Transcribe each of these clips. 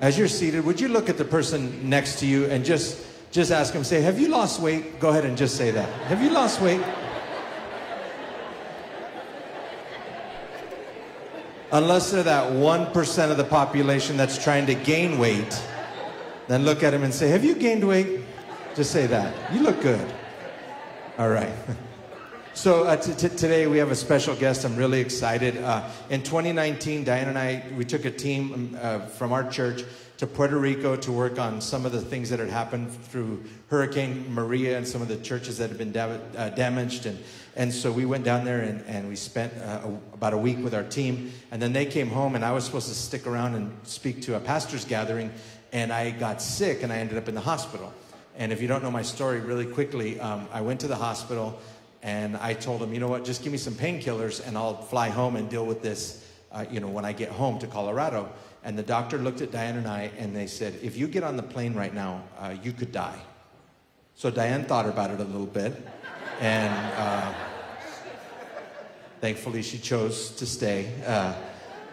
As you're seated, would you look at the person next to you and just just ask them, say, have you lost weight? Go ahead and just say that. Have you lost weight? Unless they're that 1% of the population that's trying to gain weight, then look at them and say, have you gained weight? Just say that. You look good. All right. So uh, t- t- today we have a special guest. I'm really excited. Uh, in 2019, Diane and I, we took a team um, uh, from our church to Puerto Rico to work on some of the things that had happened through Hurricane Maria and some of the churches that had been da- uh, damaged. And, and so we went down there and, and we spent uh, a, about a week with our team. And then they came home, and I was supposed to stick around and speak to a pastor's gathering. And I got sick, and I ended up in the hospital. And if you don't know my story, really quickly, um, I went to the hospital. And I told him, you know what, just give me some painkillers and I'll fly home and deal with this, uh, you know, when I get home to Colorado. And the doctor looked at Diane and I and they said, if you get on the plane right now, uh, you could die. So Diane thought about it a little bit. And uh, thankfully she chose to stay. Uh,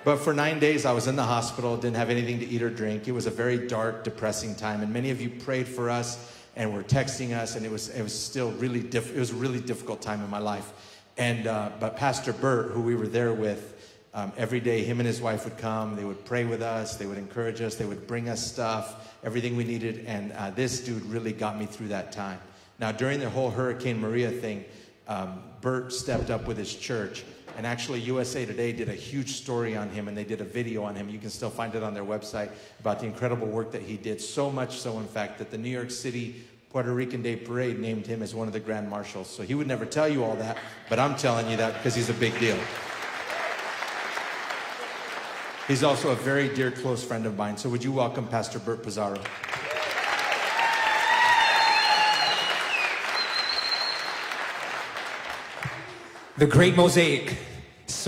but for nine days, I was in the hospital, didn't have anything to eat or drink. It was a very dark, depressing time. And many of you prayed for us and were texting us, and it was it was still really diff- it was a really difficult time in my life. And uh, but Pastor Bert, who we were there with, um, every day, him and his wife would come. They would pray with us. They would encourage us. They would bring us stuff, everything we needed. And uh, this dude really got me through that time. Now, during the whole Hurricane Maria thing, um, Bert stepped up with his church. And actually, USA Today did a huge story on him, and they did a video on him. You can still find it on their website about the incredible work that he did. So much so, in fact, that the New York City Puerto Rican Day Parade named him as one of the Grand Marshals. So he would never tell you all that, but I'm telling you that because he's a big deal. He's also a very dear, close friend of mine. So would you welcome Pastor Bert Pizarro? The Great Mosaic.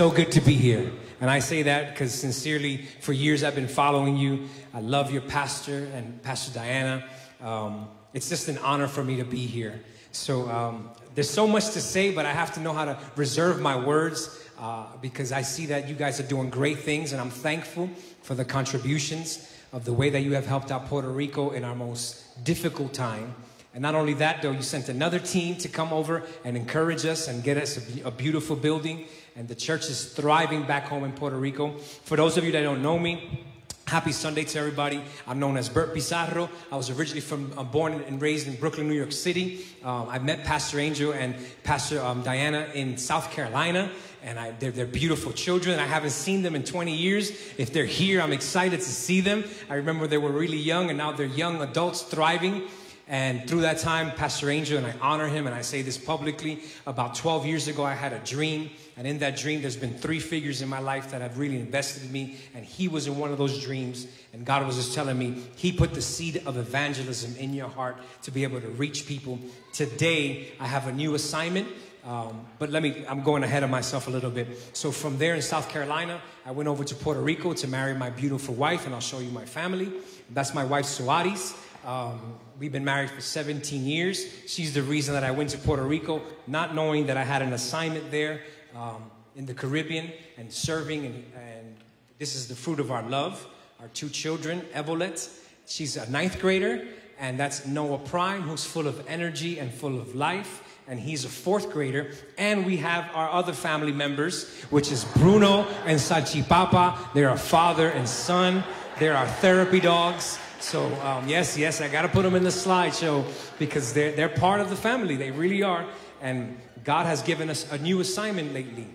So good to be here. And I say that because sincerely, for years I've been following you. I love your pastor and Pastor Diana. Um, it's just an honor for me to be here. So um, there's so much to say, but I have to know how to reserve my words uh, because I see that you guys are doing great things, and I'm thankful for the contributions of the way that you have helped out Puerto Rico in our most difficult time. And not only that, though, you sent another team to come over and encourage us and get us a, a, beautiful building. And the church is thriving back home in Puerto Rico. For those of you that don't know me, Happy Sunday to everybody. I'm known as Bert Pizarro. I was originally from, I'm born and raised in Brooklyn, New York City. Um, I met Pastor Angel and Pastor um, Diana in South Carolina, and I, they're, they're beautiful children. I haven't seen them in 20 years. If they're here, I'm excited to see them. I remember they were really young, and now they're young adults thriving. And through that time, Pastor Angel, and I honor him, and I say this publicly, about 12 years ago, I had a dream. And in that dream, there's been three figures in my life that have really invested in me. And he was in one of those dreams. And God was just telling me, He put the seed of evangelism in your heart to be able to reach people. Today, I have a new assignment. Um, but let me, I'm going ahead of myself a little bit. So from there in South Carolina, I went over to Puerto Rico to marry my beautiful wife, and I'll show you my family. That's my wife, Suarez. Um, we've been married for 17 years. She's the reason that I went to Puerto Rico, not knowing that I had an assignment there um, in the Caribbean and serving. And, and, this is the fruit of our love. Our two children, Evolet, she's a ninth grader, and that's Noah Prime, who's full of energy and full of life. And he's a fourth grader. And we have our other family members, which is Bruno and Salchipapa. They're a father and son. They're our therapy dogs. So um, yes, yes, I got to put them in the slideshow because they're they're part of the family. They really are. And God has given us a new assignment lately.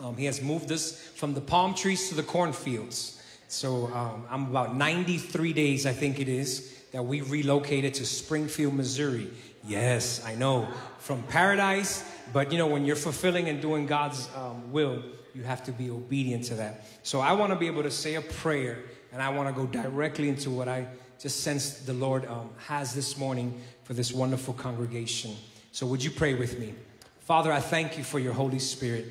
Um, he has moved us from the palm trees to the cornfields. So um, I'm about 93 days, I think it is, that we relocated to Springfield, Missouri. Yes, I know, from paradise. But you know, when you're fulfilling and doing God's um, will, you have to be obedient to that. So I want to be able to say a prayer and I want to go directly into what I just sense the Lord um, has this morning for this wonderful congregation. So, would you pray with me? Father, I thank you for your Holy Spirit.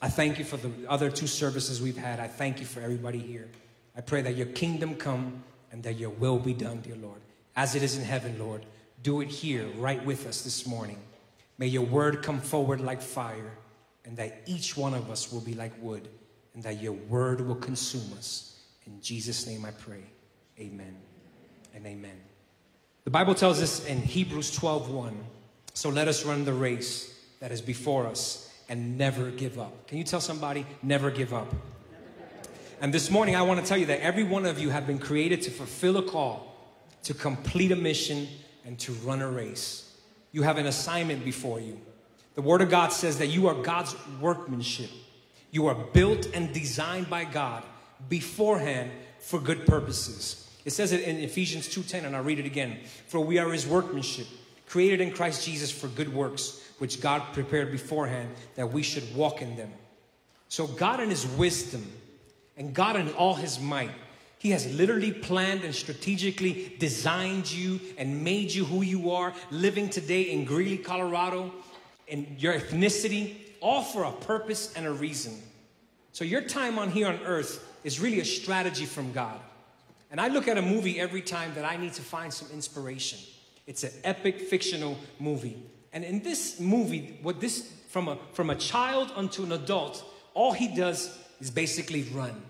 I thank you for the other two services we've had. I thank you for everybody here. I pray that your kingdom come and that your will be done, dear Lord. As it is in heaven, Lord, do it here, right with us this morning. May your word come forward like fire, and that each one of us will be like wood, and that your word will consume us. In Jesus' name I pray. Amen and amen. The Bible tells us in Hebrews 12 1, so let us run the race that is before us and never give up. Can you tell somebody, never give up? And this morning, I want to tell you that every one of you have been created to fulfill a call, to complete a mission, and to run a race. You have an assignment before you. The Word of God says that you are God's workmanship. You are built and designed by God beforehand for good purposes. It says it in Ephesians 2:10 and I'll read it again. For we are his workmanship, created in Christ Jesus for good works, which God prepared beforehand that we should walk in them. So God in his wisdom and God in all his might, he has literally planned and strategically designed you and made you who you are, living today in Greeley, Colorado, and your ethnicity, all for a purpose and a reason. So your time on here on earth is really a strategy from God. And I look at a movie every time that I need to find some inspiration. It's an epic fictional movie. And in this movie, what this from a from a child unto an adult, all he does is basically run.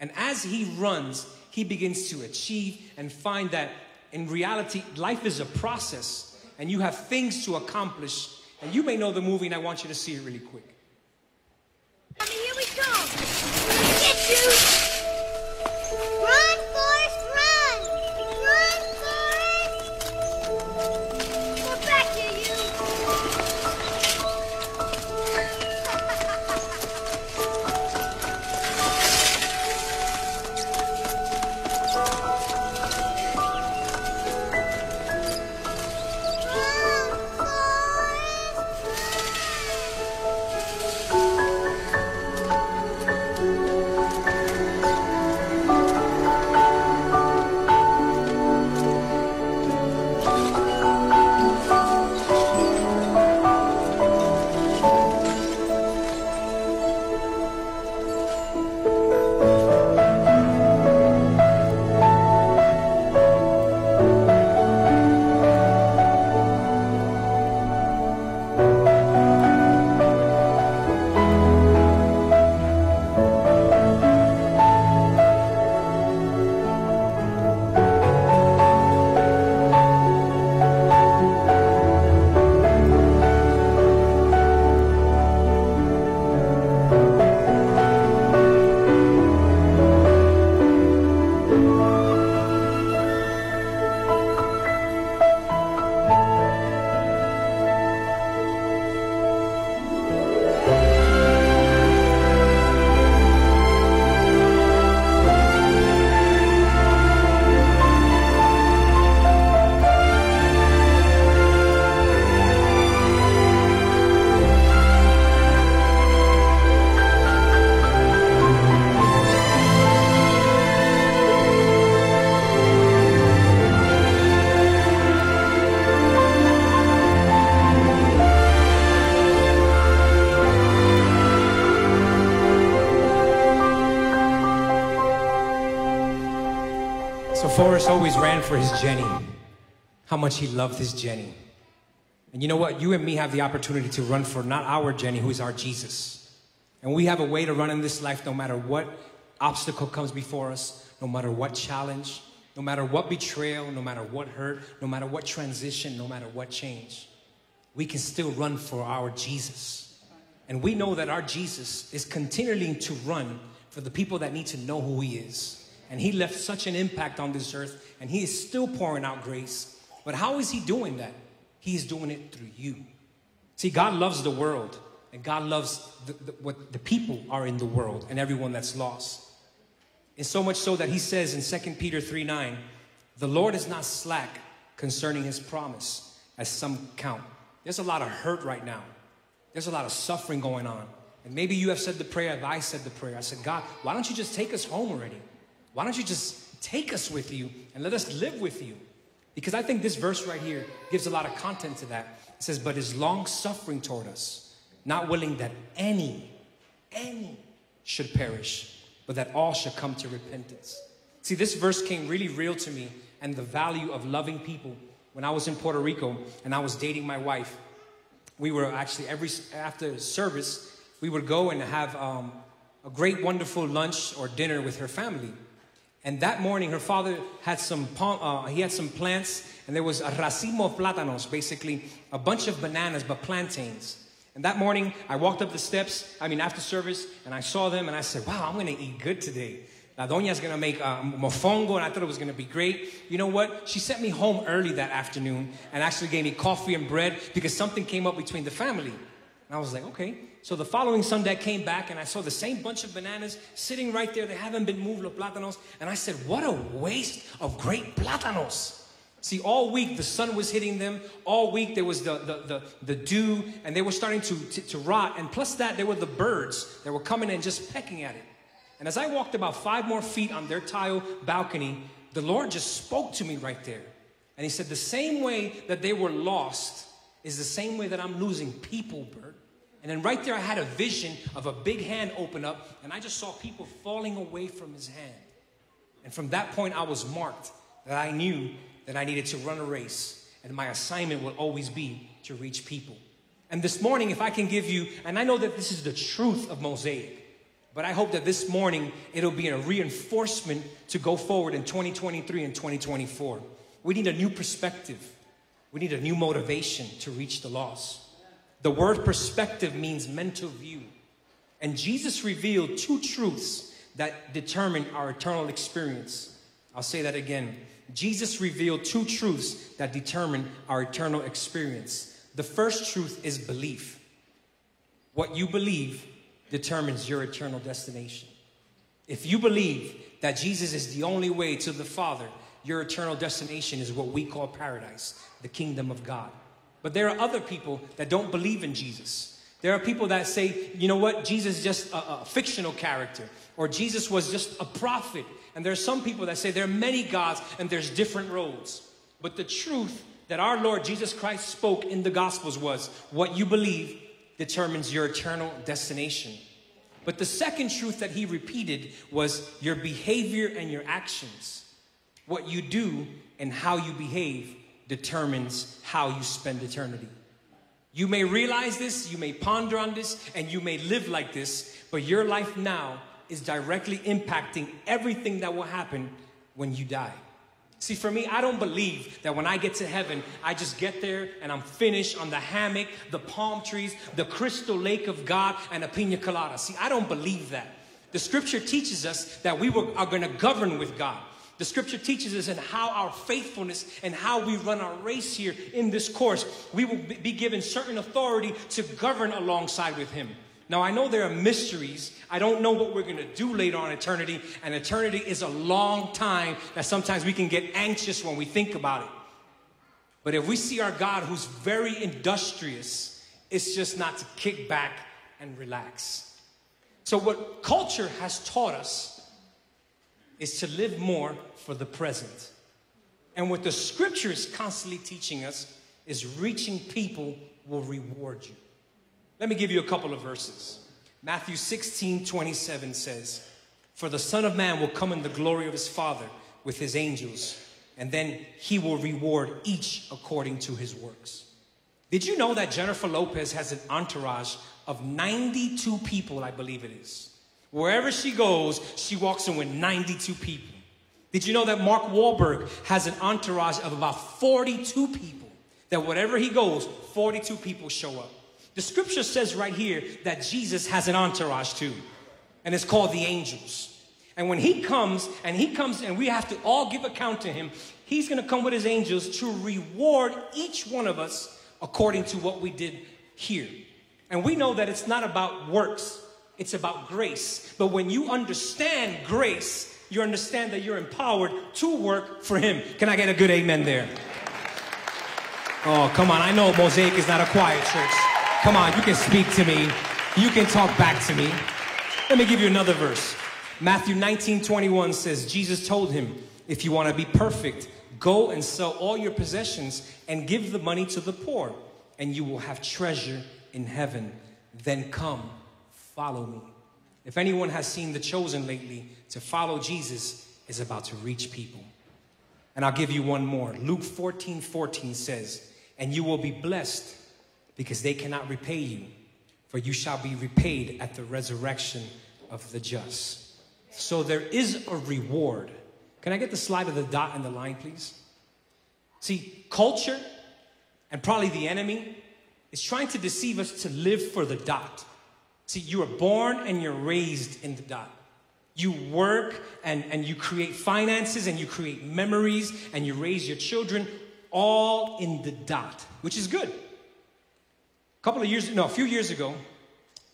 And as he runs, he begins to achieve and find that in reality, life is a process and you have things to accomplish. And you may know the movie, and I want you to see it really quick. Mommy, here we go. Get you. Ran for his Jenny. How much he loved his Jenny. And you know what? You and me have the opportunity to run for not our Jenny, who is our Jesus. And we have a way to run in this life no matter what obstacle comes before us, no matter what challenge, no matter what betrayal, no matter what hurt, no matter what transition, no matter what change. We can still run for our Jesus. And we know that our Jesus is continuing to run for the people that need to know who he is. And he left such an impact on this earth, and he is still pouring out grace. But how is he doing that? He is doing it through you. See, God loves the world, and God loves the, the, what the people are in the world and everyone that's lost. And so much so that he says in 2 Peter 3 9, the Lord is not slack concerning his promise, as some count. There's a lot of hurt right now. There's a lot of suffering going on. And maybe you have said the prayer, if I said the prayer. I said, God, why don't you just take us home already? Why don't you just take us with you and let us live with you? Because I think this verse right here gives a lot of content to that. It says, But is long suffering toward us, not willing that any, any should perish, but that all should come to repentance. See, this verse came really real to me and the value of loving people. When I was in Puerto Rico and I was dating my wife, we were actually every after service, we would go and have um, a great, wonderful lunch or dinner with her family. And that morning, her father had some palm, uh, he had some plants, and there was a racimo of plátanos, basically a bunch of bananas, but plantains. And that morning, I walked up the steps, I mean, after service, and I saw them, and I said, wow, I'm gonna eat good today. La doña's gonna make uh, mofongo, and I thought it was gonna be great. You know what? She sent me home early that afternoon and actually gave me coffee and bread because something came up between the family. And I was like, okay. So the following Sunday, I came back and I saw the same bunch of bananas sitting right there. They haven't been moved, los plátanos. And I said, what a waste of great plátanos. See, all week the sun was hitting them. All week there was the, the, the, the dew, and they were starting to, to, to rot. And plus that, there were the birds that were coming and just pecking at it. And as I walked about five more feet on their tile balcony, the Lord just spoke to me right there. And He said, The same way that they were lost is the same way that I'm losing people, Bert. And then right there, I had a vision of a big hand open up, and I just saw people falling away from His hand. And from that point, I was marked that I knew that I needed to run a race, and my assignment will always be to reach people. And this morning, if I can give you, and I know that this is the truth of Mosaic, but I hope that this morning it'll be a reinforcement to go forward in 2023 and 2024. We need a new perspective. We need a new motivation to reach the lost. The word perspective means mental view. And Jesus revealed two truths that determine our eternal experience. I'll say that again. Jesus revealed two truths that determine our eternal experience. The first truth is belief. What you believe determines your eternal destination. If you believe that Jesus is the only way to the Father, your eternal destination is what we call paradise, the kingdom of God. But there are other people that don't believe in Jesus. There are people that say, you know what, Jesus is just a, a fictional character, or Jesus was just a prophet. And there are some people that say there are many gods and there's different roads. But the truth that our Lord Jesus Christ spoke in the Gospels was what you believe determines your eternal destination. But the second truth that he repeated was your behavior and your actions. What you do and how you behave determines how you spend eternity. You may realize this, you may ponder on this, and you may live like this, but your life now is directly impacting everything that will happen when you die. See, for me, I don't believe that when I get to heaven, I just get there and I'm finished on the hammock, the palm trees, the crystal lake of God, and a pina colada. See, I don't believe that. The scripture teaches us that we were, are going to govern with God. The scripture teaches us in how our faithfulness and how we run our race here in this course, we will be given certain authority to govern alongside with Him. Now, I know there are mysteries. I don't know what we're going to do later on eternity, and eternity is a long time that sometimes we can get anxious when we think about it. But if we see our God who's very industrious, it's just not to kick back and relax. So, what culture has taught us is to live more for the present. And what the scripture is constantly teaching us is reaching people will reward you. Let me give you a couple of verses. Matthew 16, 27 says, For the Son of Man will come in the glory of his Father with his angels, and then he will reward each according to his works. Did you know that Jennifer Lopez has an entourage of 92 people, I believe it is? Wherever she goes, she walks in with 92 people. Did you know that Mark Wahlberg has an entourage of about 42 people? That wherever he goes, 42 people show up. The scripture says right here that Jesus has an entourage too, and it's called the angels. And when he comes, and he comes, and we have to all give account to him, he's gonna come with his angels to reward each one of us according to what we did here. And we know that it's not about works, it's about grace. But when you understand grace, you understand that you're empowered to work for him. Can I get a good amen there? Oh, come on. I know Mosaic is not a quiet church. Come on, you can speak to me. You can talk back to me. Let me give you another verse. Matthew 19 21 says, Jesus told him, If you want to be perfect, go and sell all your possessions and give the money to the poor, and you will have treasure in heaven. Then come, follow me. If anyone has seen The Chosen lately, to follow Jesus is about to reach people. And I'll give you one more. Luke 14 14 says, And you will be blessed because they cannot repay you, for you shall be repaid at the resurrection of the just. So there is a reward Can I get the slide of the dot and the line, please? See, culture and probably the enemy is trying to deceive us to live for the dot. See, you are born and you're raised in the dot. You work and, and you create finances and you create memories and you raise your children all in the dot, which is good. A couple of years, no, a few years ago,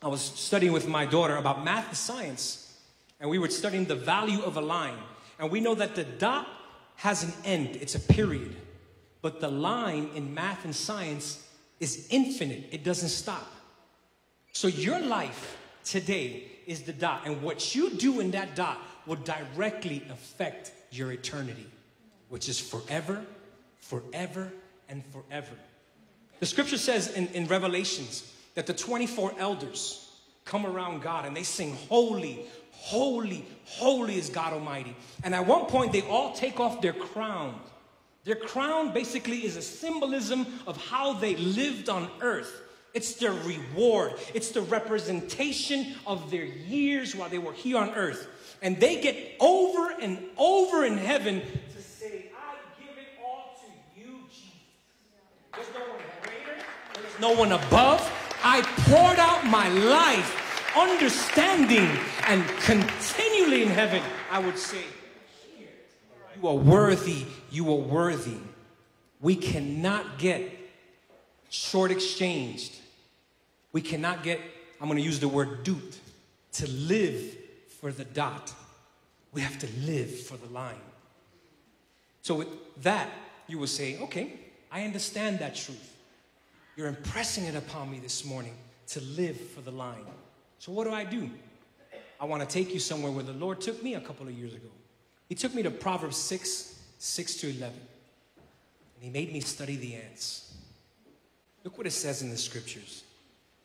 I was studying with my daughter about math and science, and we were studying the value of a line. And we know that the dot has an end, it's a period. But the line in math and science is infinite, it doesn't stop. So your life today is the dot, and what you do in that dot will directly affect your eternity, which is forever, forever, and forever. The scripture says in, in Revelations that the 24 elders come around God and they sing, Holy, holy, holy is God Almighty. And at one point, they all take off their crown. Their crown basically is a symbolism of how they lived on earth. It's their reward, it's the representation of their years while they were here on earth. And they get over and over in heaven to say, I give it all to you, Jesus. There's no one greater, there's no one above. I poured out my life, understanding, and continually in heaven, I would say, You are worthy, you are worthy. We cannot get short exchanged. We cannot get, I'm gonna use the word duped, to live for the dot. We have to live for the line. So, with that, you will say, okay, I understand that truth. You're impressing it upon me this morning to live for the line. So, what do I do? I want to take you somewhere where the Lord took me a couple of years ago. He took me to Proverbs 6 6 to 11. And He made me study the ants. Look what it says in the scriptures.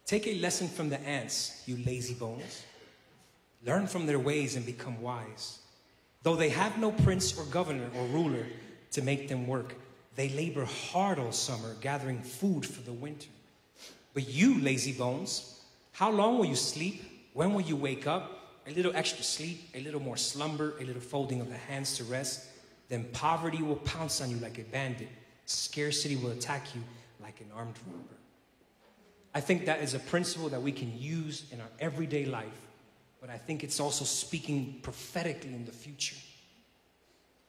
Take a lesson from the ants, you lazy bones. Learn from their ways and become wise. Though they have no prince or governor or ruler to make them work, they labor hard all summer, gathering food for the winter. But you, lazy bones, how long will you sleep? When will you wake up? A little extra sleep, a little more slumber, a little folding of the hands to rest. Then poverty will pounce on you like a bandit. Scarcity will attack you like an armed robber. I think that is a principle that we can use in our everyday life, but I think it's also speaking prophetically in the future.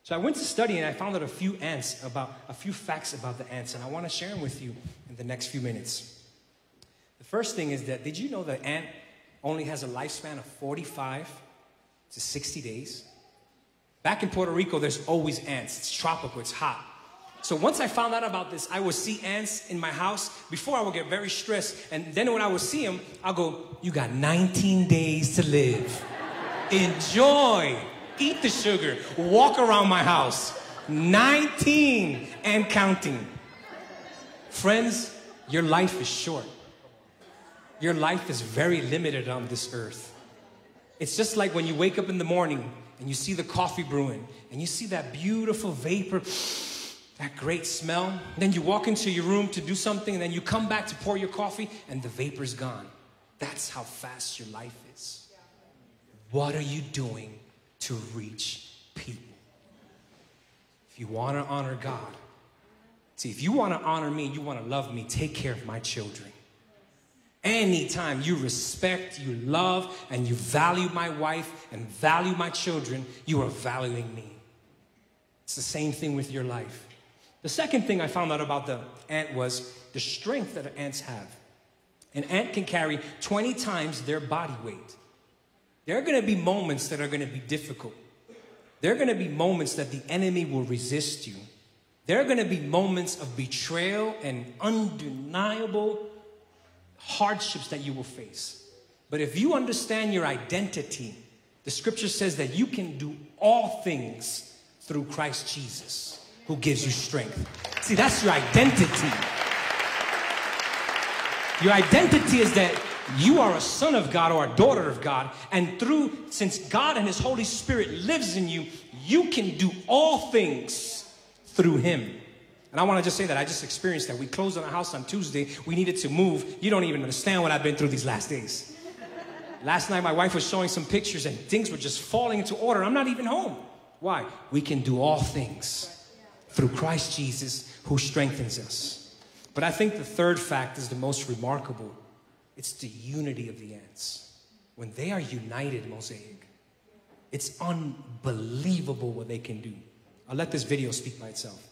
So I went to study and I found out a few ants about a few facts about the ants, and I want to share them with you in the next few minutes. The first thing is that did you know that ant only has a lifespan of 45 to 60 days? Back in Puerto Rico, there's always ants. It's tropical, it's hot. So once I found out about this, I would see ants in my house. Before I would get very stressed, and then when I would see them, I'll go, "You got 19 days to live. Enjoy. Eat the sugar. Walk around my house. 19 and counting." Friends, your life is short. Your life is very limited on this earth. It's just like when you wake up in the morning and you see the coffee brewing and you see that beautiful vapor that great smell. Then you walk into your room to do something, and then you come back to pour your coffee, and the vapor's gone. That's how fast your life is. What are you doing to reach people? If you want to honor God, see, if you want to honor me, you want to love me, take care of my children. Anytime you respect, you love, and you value my wife and value my children, you are valuing me. It's the same thing with your life. The second thing I found out about the ant was the strength that ants have. An ant can carry 20 times their body weight. There are going to be moments that are going to be difficult. There are going to be moments that the enemy will resist you. There are going to be moments of betrayal and undeniable hardships that you will face. But if you understand your identity, the scripture says that you can do all things through Christ Jesus who gives you strength. See, that's your identity. Your identity is that you are a son of God or a daughter of God, and through, since God and His Holy Spirit lives in you, you can do all things through Him. And I want to just say that I just experienced that. We closed on a house on Tuesday. We needed to move. You don't even understand what I've been through these last days. Last night, my wife was showing some pictures, and things were just falling into order. I'm not even home. Why? We can do all things through Christ Jesus who strengthens us. But I think the third fact is the most remarkable. It's the unity of the ants. When they are united, Mosaic, it's unbelievable what they can do. I'll let this video speak by itself.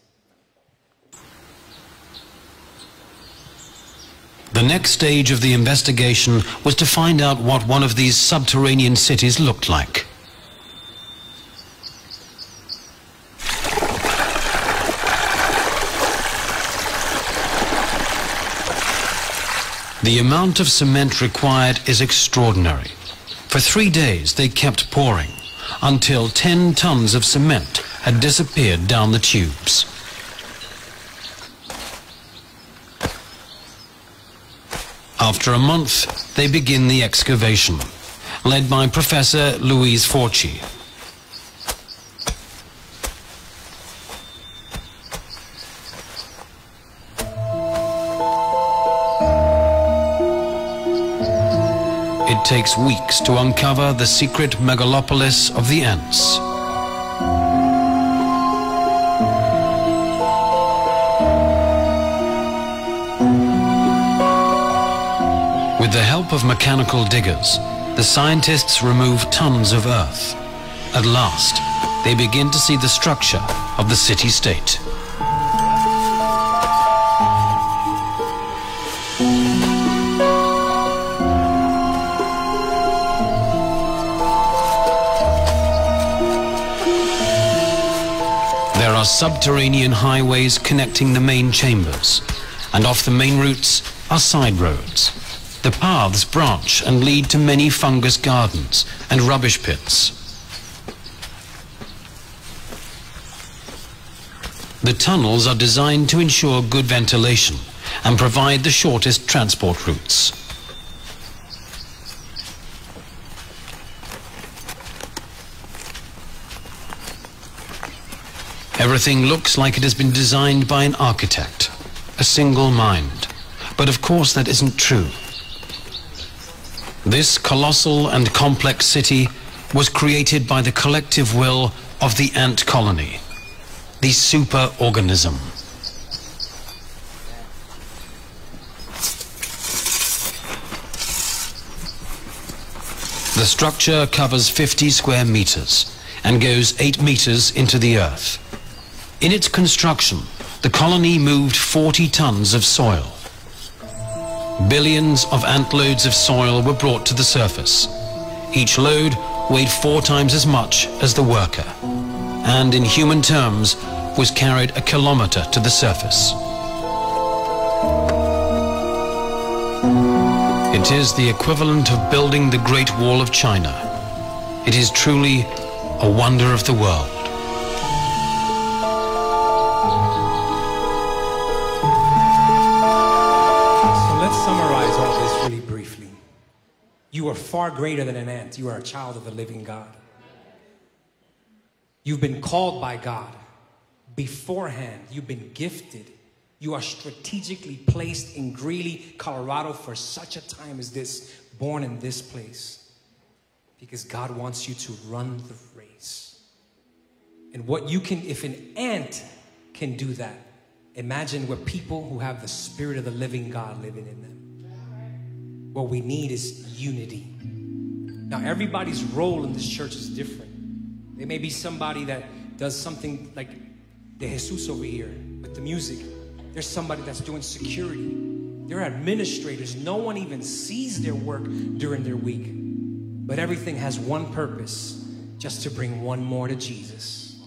The next stage of the investigation was to find out what one of these subterranean cities looked like. The amount of cement required is extraordinary. For three days they kept pouring until 10 tons of cement had disappeared down the tubes. After a month, they begin the excavation, led by Professor Luiz Forti. Takes weeks to uncover the secret megalopolis of the ants. With the help of mechanical diggers, the scientists remove tons of earth. At last, they begin to see the structure of the city-state. Subterranean highways connecting the main chambers, and off the main routes are side roads. The paths branch and lead to many fungus gardens and rubbish pits. The tunnels are designed to ensure good ventilation and provide the shortest transport routes. Everything looks like it has been designed by an architect, a single mind. But of course that isn't true. This colossal and complex city was created by the collective will of the ant colony, the superorganism. The structure covers 50 square meters and goes 8 meters into the earth. In its construction, the colony moved 40 tons of soil. Billions of antloads of soil were brought to the surface. Each load weighed four times as much as the worker, and in human terms was carried a kilometer to the surface. It is the equivalent of building the Great Wall of China. It is truly a wonder of the world. Are far greater than an ant. You are a child of the living God. You've been called by God beforehand. You've been gifted. You are strategically placed in Greeley, Colorado for such a time as this, born in this place. Because God wants you to run the race. And what you can, if an ant can do that, imagine what people who have the spirit of the living God living in them. What we need is unity. Now, everybody's role in this church is different. There may be somebody that does something like the Jesus over here with the music. There's somebody that's doing security. There are administrators. No one even sees their work during their week. But everything has one purpose just to bring one more to Jesus,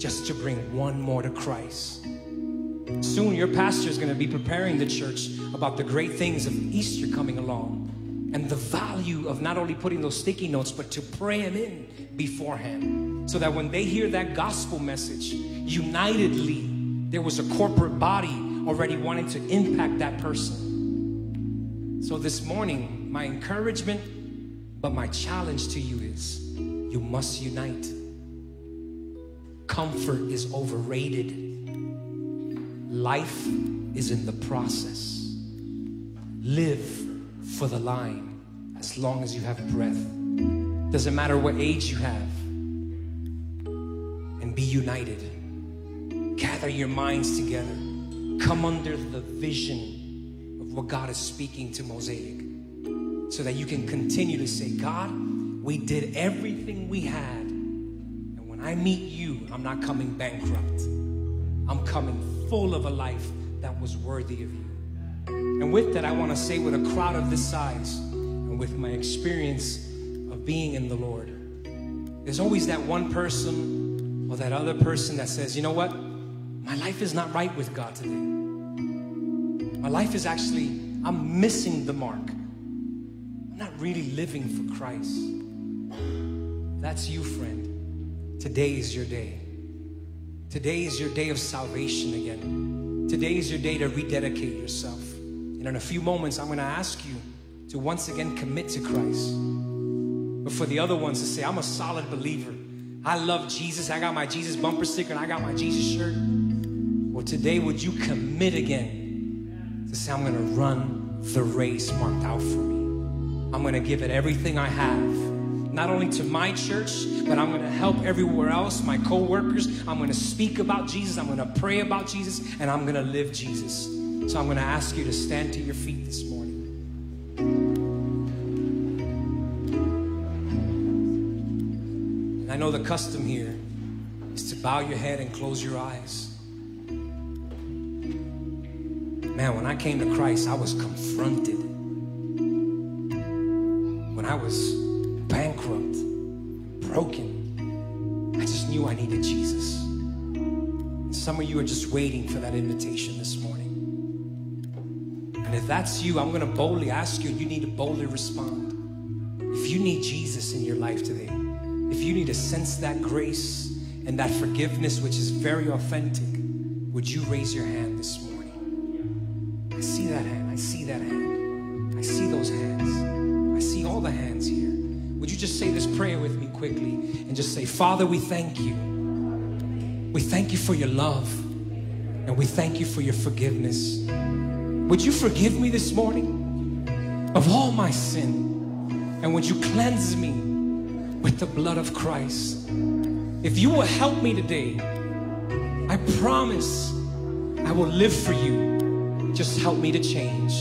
just to bring one more to Christ. Soon, your pastor is going to be preparing the church about the great things of Easter coming along and the value of not only putting those sticky notes, but to pray them in beforehand so that when they hear that gospel message, unitedly, there was a corporate body already wanting to impact that person. So this morning, my encouragement, but my challenge to you is you must unite. Comfort is overrated. Life is in the process. Live for the line as long as you have breath. Doesn't matter what age you have. and be united. Gather your minds together. Come under the vision of what God is speaking to Mosaic so that you can continue to say, God, we did everything we had. And when I meet you, I'm not coming bankrupt. I'm coming full of a life that was worthy of you. And with that, I want to say, with a crowd of this size and with my experience of being in the Lord, there's always that one person or that other person that says, you know what? My life is not right with God today. My life is actually, I'm missing the mark. I'm not really living for Christ. That's you, friend. Today is your day. Today is your day of salvation again. Today is your day to rededicate yourself. And in a few moments, I'm going to ask you to once again commit to Christ. But for the other ones to say, I'm a solid believer. I love Jesus. I got my Jesus bumper sticker and I got my Jesus shirt. Well, today, would you commit again to say, I'm going to run the race marked out for me? I'm going to give it everything I have not only to my church, but I'm going to help everywhere else, my co-workers. I'm going to speak about Jesus. I'm going to pray about Jesus, and I'm going to live Jesus. So I'm going to ask you to stand to your feet this morning. And I know the custom here is to bow your head and close your eyes. Man, when I came to Christ, I was confronted. When I was bankrupt, broken, I just knew I needed Jesus. And some of you are just waiting for that invitation this morning. And if that's you, I'm going to boldly ask you, and you need to boldly respond. If you need Jesus in your life today, if you need to sense that grace and that forgiveness, which is very authentic, would you raise your hand this morning? I see that hand. I see that hand. I see those hands. Just say this prayer with me quickly and just say, Father, we thank you. We thank you for your love and we thank you for your forgiveness. Would you forgive me this morning of all my sin? And would you cleanse me with the blood of Christ? If you will help me today, I promise I will live for you. Just help me to change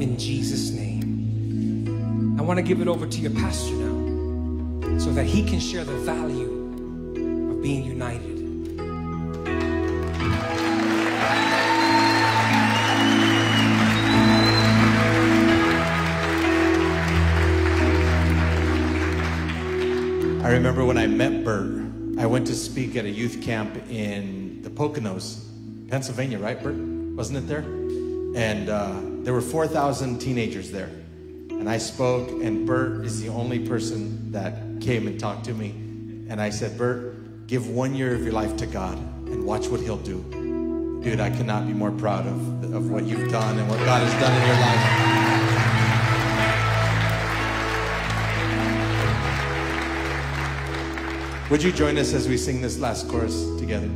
in Jesus' name. I want to give it over to your pastor now so that he can share the value of being united. I remember when I met Bert, I went to speak at a youth camp in the Poconos, Pennsylvania, right, Bert? Wasn't it there? And uh, there were 4,000 teenagers there. And I spoke, and Bert is the only person that came and talked to me. And I said, Bert, give one year of your life to God and watch what He'll do. Dude, I cannot be more proud of, of what you've done and what God has done in your life. Would you join us as we sing this last chorus together?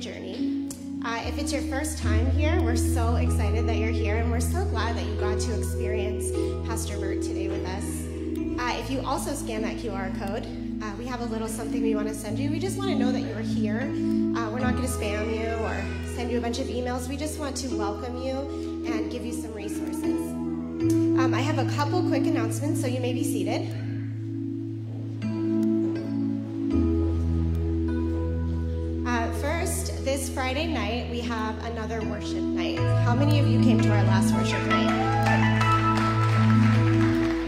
Journey. Uh, if it's your first time here, we're so excited that you're here and we're so glad that you got to experience Pastor Bert today with us. Uh, if you also scan that QR code, uh, we have a little something we want to send you. We just want to know that you're here. Uh, we're not going to spam you or send you a bunch of emails. We just want to welcome you and give you some resources. Um, I have a couple quick announcements, so you may be seated. Night, we have another worship night. How many of you came to our last worship night?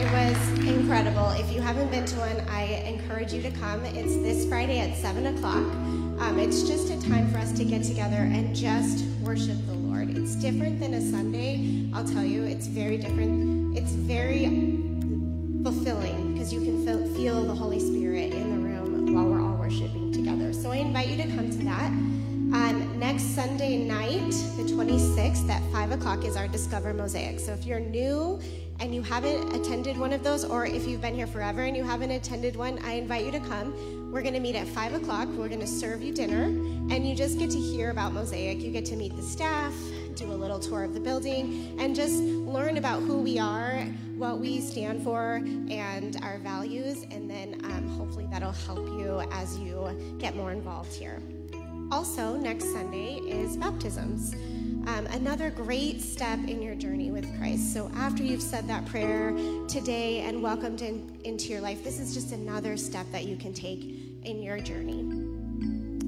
It was incredible. If you haven't been to one, I encourage you to come. It's this Friday at 7 o'clock. Um, it's just a time for us to get together and just worship the Lord. It's different than a Sunday, I'll tell you. It's very different. It's very fulfilling because you can feel the Holy Spirit in the room while we're all worshiping together. So I invite you to come to that. Um, next Sunday night, the 26th at 5 o'clock, is our Discover Mosaic. So if you're new and you haven't attended one of those, or if you've been here forever and you haven't attended one, I invite you to come. We're going to meet at 5 o'clock. We're going to serve you dinner, and you just get to hear about Mosaic. You get to meet the staff, do a little tour of the building, and just learn about who we are, what we stand for, and our values. And then um, hopefully that'll help you as you get more involved here. Also, next Sunday is baptisms. Um, another great step in your journey with Christ. So, after you've said that prayer today and welcomed in, into your life, this is just another step that you can take in your journey.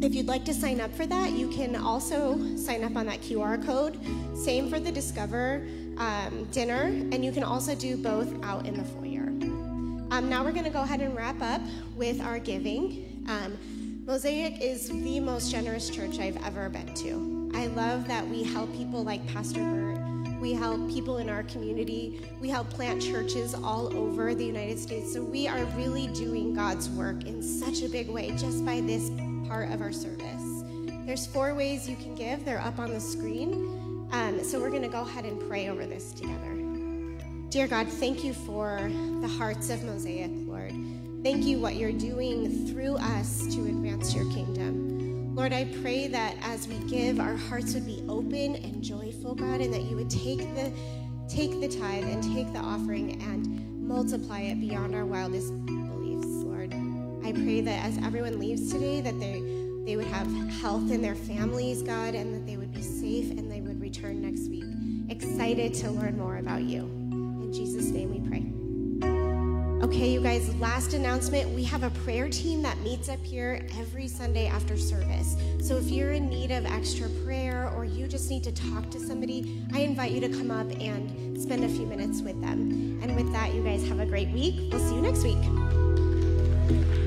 If you'd like to sign up for that, you can also sign up on that QR code. Same for the Discover um, dinner, and you can also do both out in the foyer. Um, now we're going to go ahead and wrap up with our giving. Mosaic is the most generous church I've ever been to. I love that we help people like Pastor Bert. We help people in our community. We help plant churches all over the United States. So we are really doing God's work in such a big way just by this part of our service. There's four ways you can give. They're up on the screen. Um, so we're going to go ahead and pray over this together. Dear God, thank you for the hearts of Mosaic, Lord. Thank you what you're doing through us to advance your kingdom. Lord, I pray that as we give, our hearts would be open and joyful, God, and that you would take the take the tithe and take the offering and multiply it beyond our wildest beliefs, Lord. I pray that as everyone leaves today, that they they would have health in their families, God, and that they would be safe and they would return next week, excited to learn more about you. In Jesus' name we pray. Okay, you guys, last announcement. We have a prayer team that meets up here every Sunday after service. So if you're in need of extra prayer or you just need to talk to somebody, I invite you to come up and spend a few minutes with them. And with that, you guys have a great week. We'll see you next week.